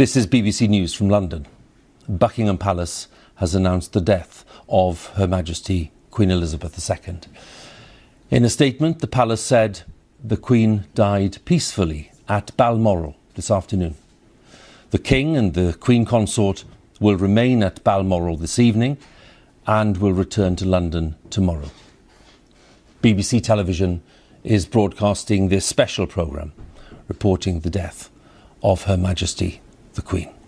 This is BBC News from London. Buckingham Palace has announced the death of Her Majesty Queen Elizabeth II. In a statement, the palace said the Queen died peacefully at Balmoral this afternoon. The King and the Queen Consort will remain at Balmoral this evening and will return to London tomorrow. BBC Television is broadcasting this special programme reporting the death of Her Majesty the Queen.